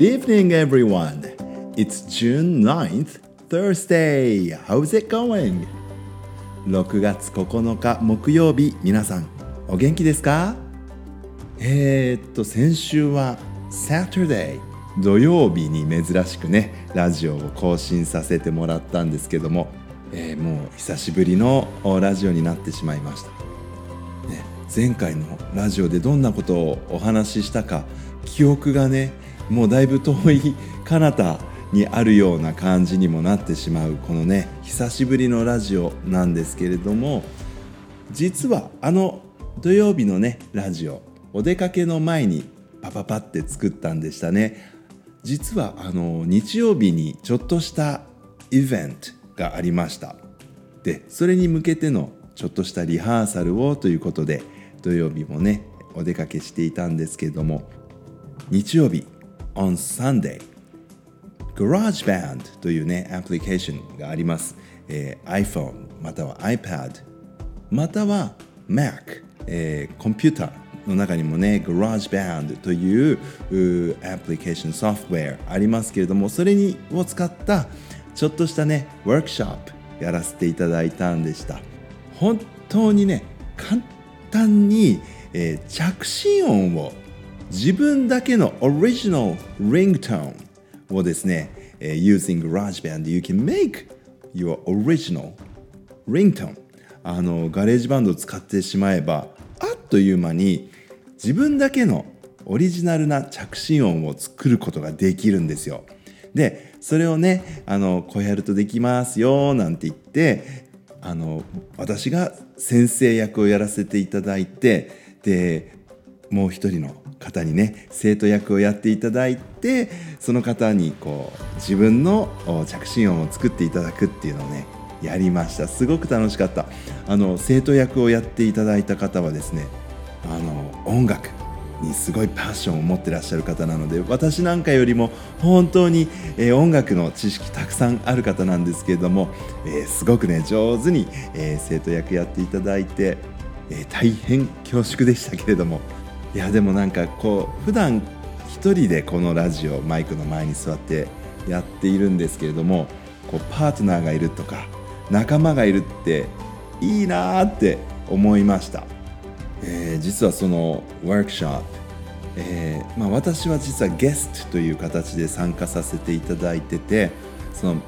Good evening, everyone. It's June 9th, Thursday. How's it going? 6月9日木曜日、皆さん、お元気ですか？えー、っと、先週は Saturday、土曜日に珍しくね、ラジオを更新させてもらったんですけども、えー、もう久しぶりのラジオになってしまいました。ね、前回のラジオでどんなことをお話ししたか記憶がねもうだいぶ遠い彼方にあるような感じにもなってしまうこのね久しぶりのラジオなんですけれども実はあの土曜日のねラジオお出かけの前にパパパって作ったんでしたね。実はあの日曜日にちょっとしたイベントがありました。でそれに向けてのちょっとしたリハーサルをということで土曜日もねお出かけしていたんですけれども日曜日 on Sunday. GarageBand というねアプリケーションがあります、えー、iPhone または iPad または Mac、えー、コンピューターの中にもね GarageBand というアプリケーションソフトウェアありますけれどもそれにを使ったちょっとしたねワークショップやらせていただいたんでした。本当にね簡単に、えー、着信音を自分だけのオリジナル ringtone をですね、えー、using GarageBand you can make your original ringtone あの GarageBand を使ってしまえばあっという間に自分だけのオリジナルな着信音を作ることができるんですよ。でそれをねあのこうやるとできますよなんて言ってあの私が先生役をやらせていただいてでもう一人の方にね生徒役をやっていただいてその方にこう自分の着信音を作っていただくっていうのをねやりました。すごく楽しかった。あの生徒役をやっていただいた方はですねあの音楽にすごいパッションを持ってらっしゃる方なので私なんかよりも本当に、えー、音楽の知識たくさんある方なんですけれども、えー、すごくね上手に、えー、生徒役やっていただいて、え大変恐縮でしたけれどもいやでもなんかこう普段一人でこのラジオマイクの前に座ってやっているんですけれどもこうパートナーがいるとか仲間がいるっていいなって思いました、えー、実はそのワークショップ、えーまあ、私は実はゲストという形で参加させていただいててその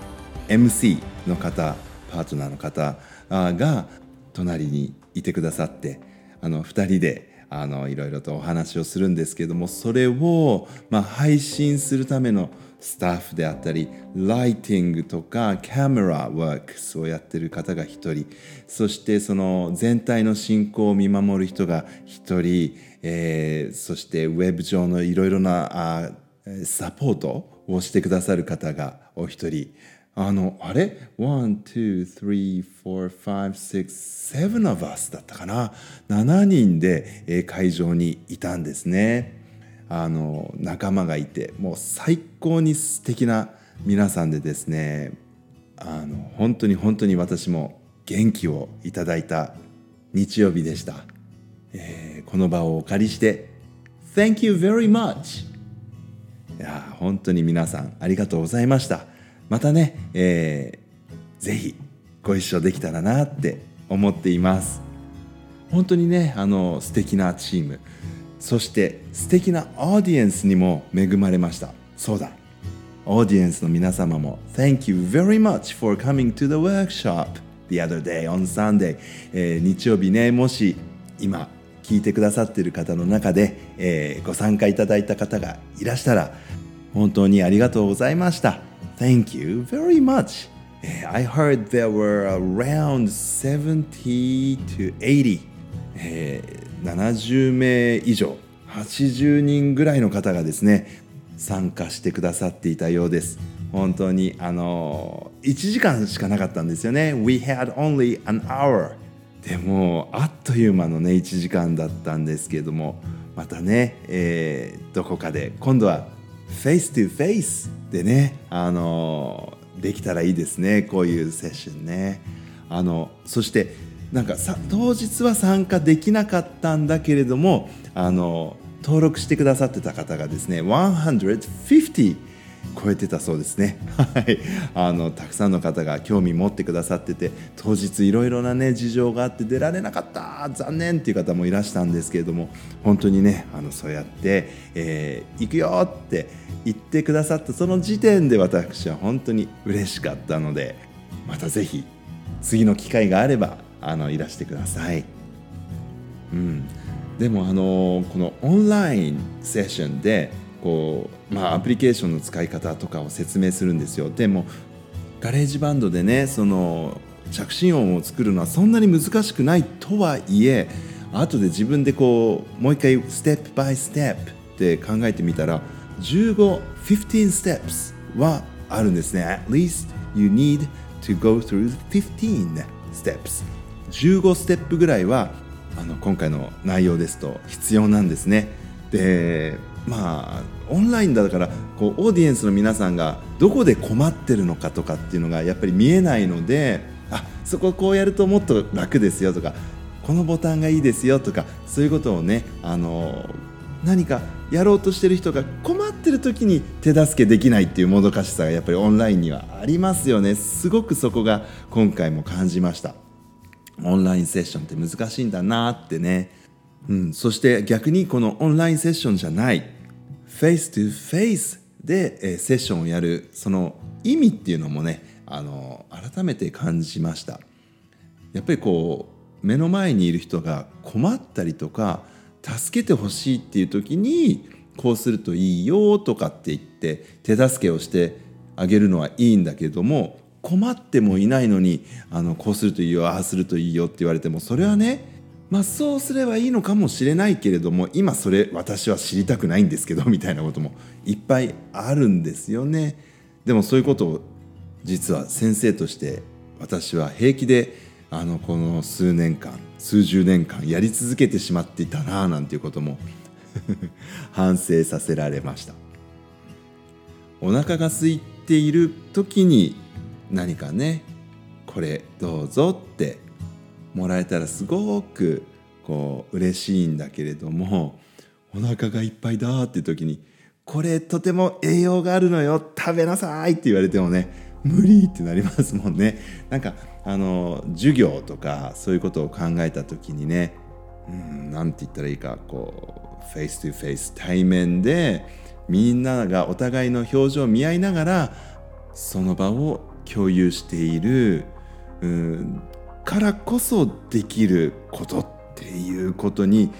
MC の方パートナーの方が隣にいてくださってあの2人であのいろいろとお話をするんですけどもそれを、まあ、配信するためのスタッフであったりライティングとかカメラワークスをやってる方が1人そしてその全体の進行を見守る人が1人、えー、そしてウェブ上のいろいろなあサポートをしてくださる方がお一人あの、あれ ?1、2、3、4、5、6、7 of us だったかな ?7 人で会場にいたんですね。あの、仲間がいて、もう最高に素敵な皆さんでですね、あの、本当に本当に私も元気をいただいた日曜日でした。えー、この場をお借りして、Thank you very much! いや、本当に皆さんありがとうございました。またね、えー、ぜひご一緒できたらなって思っています。本当にねあの素敵なチーム。そして素敵なオーディエンスにも恵まれました。そうだ。オーディエンスの皆様も Thank you very much for coming to the workshop the other day on Sunday、えー、日曜日ねもし今聞いてくださっている方の中で、えー、ご参加いただいた方がいらしたら本当にありがとうございました。Thank you very much. I heard there were around 70 to 80、えー、70名以上80人ぐらいの方がですね参加してくださっていたようです本当にあの1時間しかなかったんですよね We had only an hour. でもあっという間のね1時間だったんですけれどもまたね、えー、どこかで今度は face to face でねあのできたらいいですねこういうセッションね。あのそしてなんかさ当日は参加できなかったんだけれどもあの登録してくださってた方がですね150超えてたそうですね。はい、あのたくさんの方が興味持ってくださってて当日いろいろなね事情があって出られなかった残念っていう方もいらしたんですけれども本当にねあのそうやって、えー、行くよって言ってくださったその時点で私は本当に嬉しかったのでまたぜひ次の機会があればあのいらしてください。うん、でもあのこのオンラインセッションでこう、まあ、アプリケーションの使い方とかを説明するんですよ。でも GarageBand でねその着信音を作るのはそんなに難しくないとはいえ後で自分でこうもう一回 step by step って考えてみたら15 15 steps はあるんですね。At least you need to go through 15 steps. 15ステップぐらいはあの今回の内容ですと必要なんですね。でまあオンラインだからこうオーディエンスの皆さんがどこで困ってるのかとかっていうのがやっぱり見えないのであそここうやるともっと楽ですよとかこのボタンがいいですよとかそういうことをねあの何かやろうとしてる人が困ってる時に手助けできないっていうもどかしさがやっぱりオンラインにはありますよね。すごくそこが今回も感じました。オンラインセッションって難しいんだなってね。うん、そして逆にこのオンラインセッションじゃない。 face to face で、えー、セッションをやるその意味っていうのもねあの改めて感じました。やっぱりこう目の前にいる人が困ったりとか助けてほしいっていう時にこうするといいよとかって言って手助けをしてあげるのはいいんだけども困ってもいないのにあのこうするといいよああするといいよって言われてもそれはねまあ、そうすればいいのかもしれないけれども今それ私は知りたくないんですけど みたいなこともいっぱいあるんですよね。でもそういうことを実は先生として私は平気であのこの数年間数十年間やり続けてしまっていたなあなんていうことも 反省させられましたお腹が空いている時に何かねこれどうぞってもらえたらすごくこう嬉しいんだけれどもお腹がいっぱいだっていう時にこれとても栄養があるのよ。食べなさいって言われてもね無理ってなりますもんね。なんかあの授業とかそういうことを考えた時にね何て言ったらいいかこう face to face 対面でみんながお互いの表情を見合いながらその場を共有しているうんからこそできることっていうことに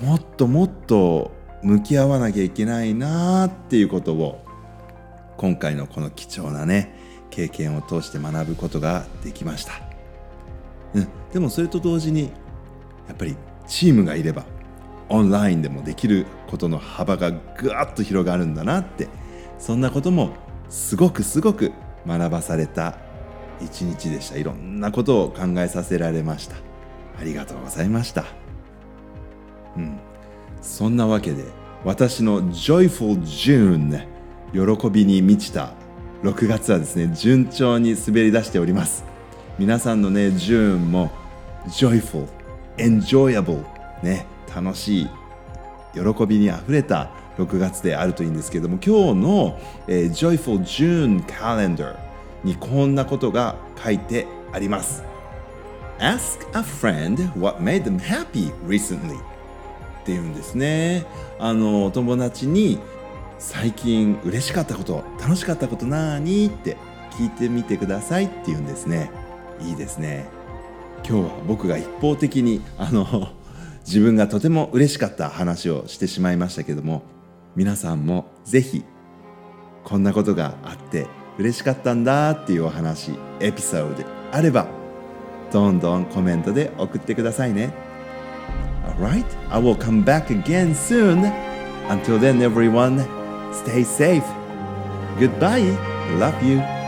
もっともっと向き合わなきゃいけないなっていうことを今回のこの貴重なね経験を通して学ぶことができました、うん、でもそれと同時にやっぱりチームがいればオンラインでもできることの幅がぐわっと広がるんだなってそんなこともすごくすごく学ばされた一日でした。いろんなことを考えさせられました。ありがとうございました。うん。そんなわけで私の Joyful June 喜びに満ちた6月はですね順調に滑り出しております。皆さんのね June も Joyful Enjoyable ね楽しい喜びにあふれた6月であるといいんですけども今日の、えー、Joyful June Calendar にこんなことが書いてあります。Ask a friend what made them happy recently. っていうんですね。あの友達に最近嬉しかったこと楽しかったことなーにって聞いてみてくださいっていうんですね。いいですね。今日は僕が一方的にあの 自分がとても嬉しかった話をしてしまいましたけども皆さんもぜひこんなことがあって嬉しかったんだっていうお話エピソードであればどんどんコメントで送ってくださいね Alright, I will come back again soon. Until then, everyone, stay safe. Goodbye. Love you.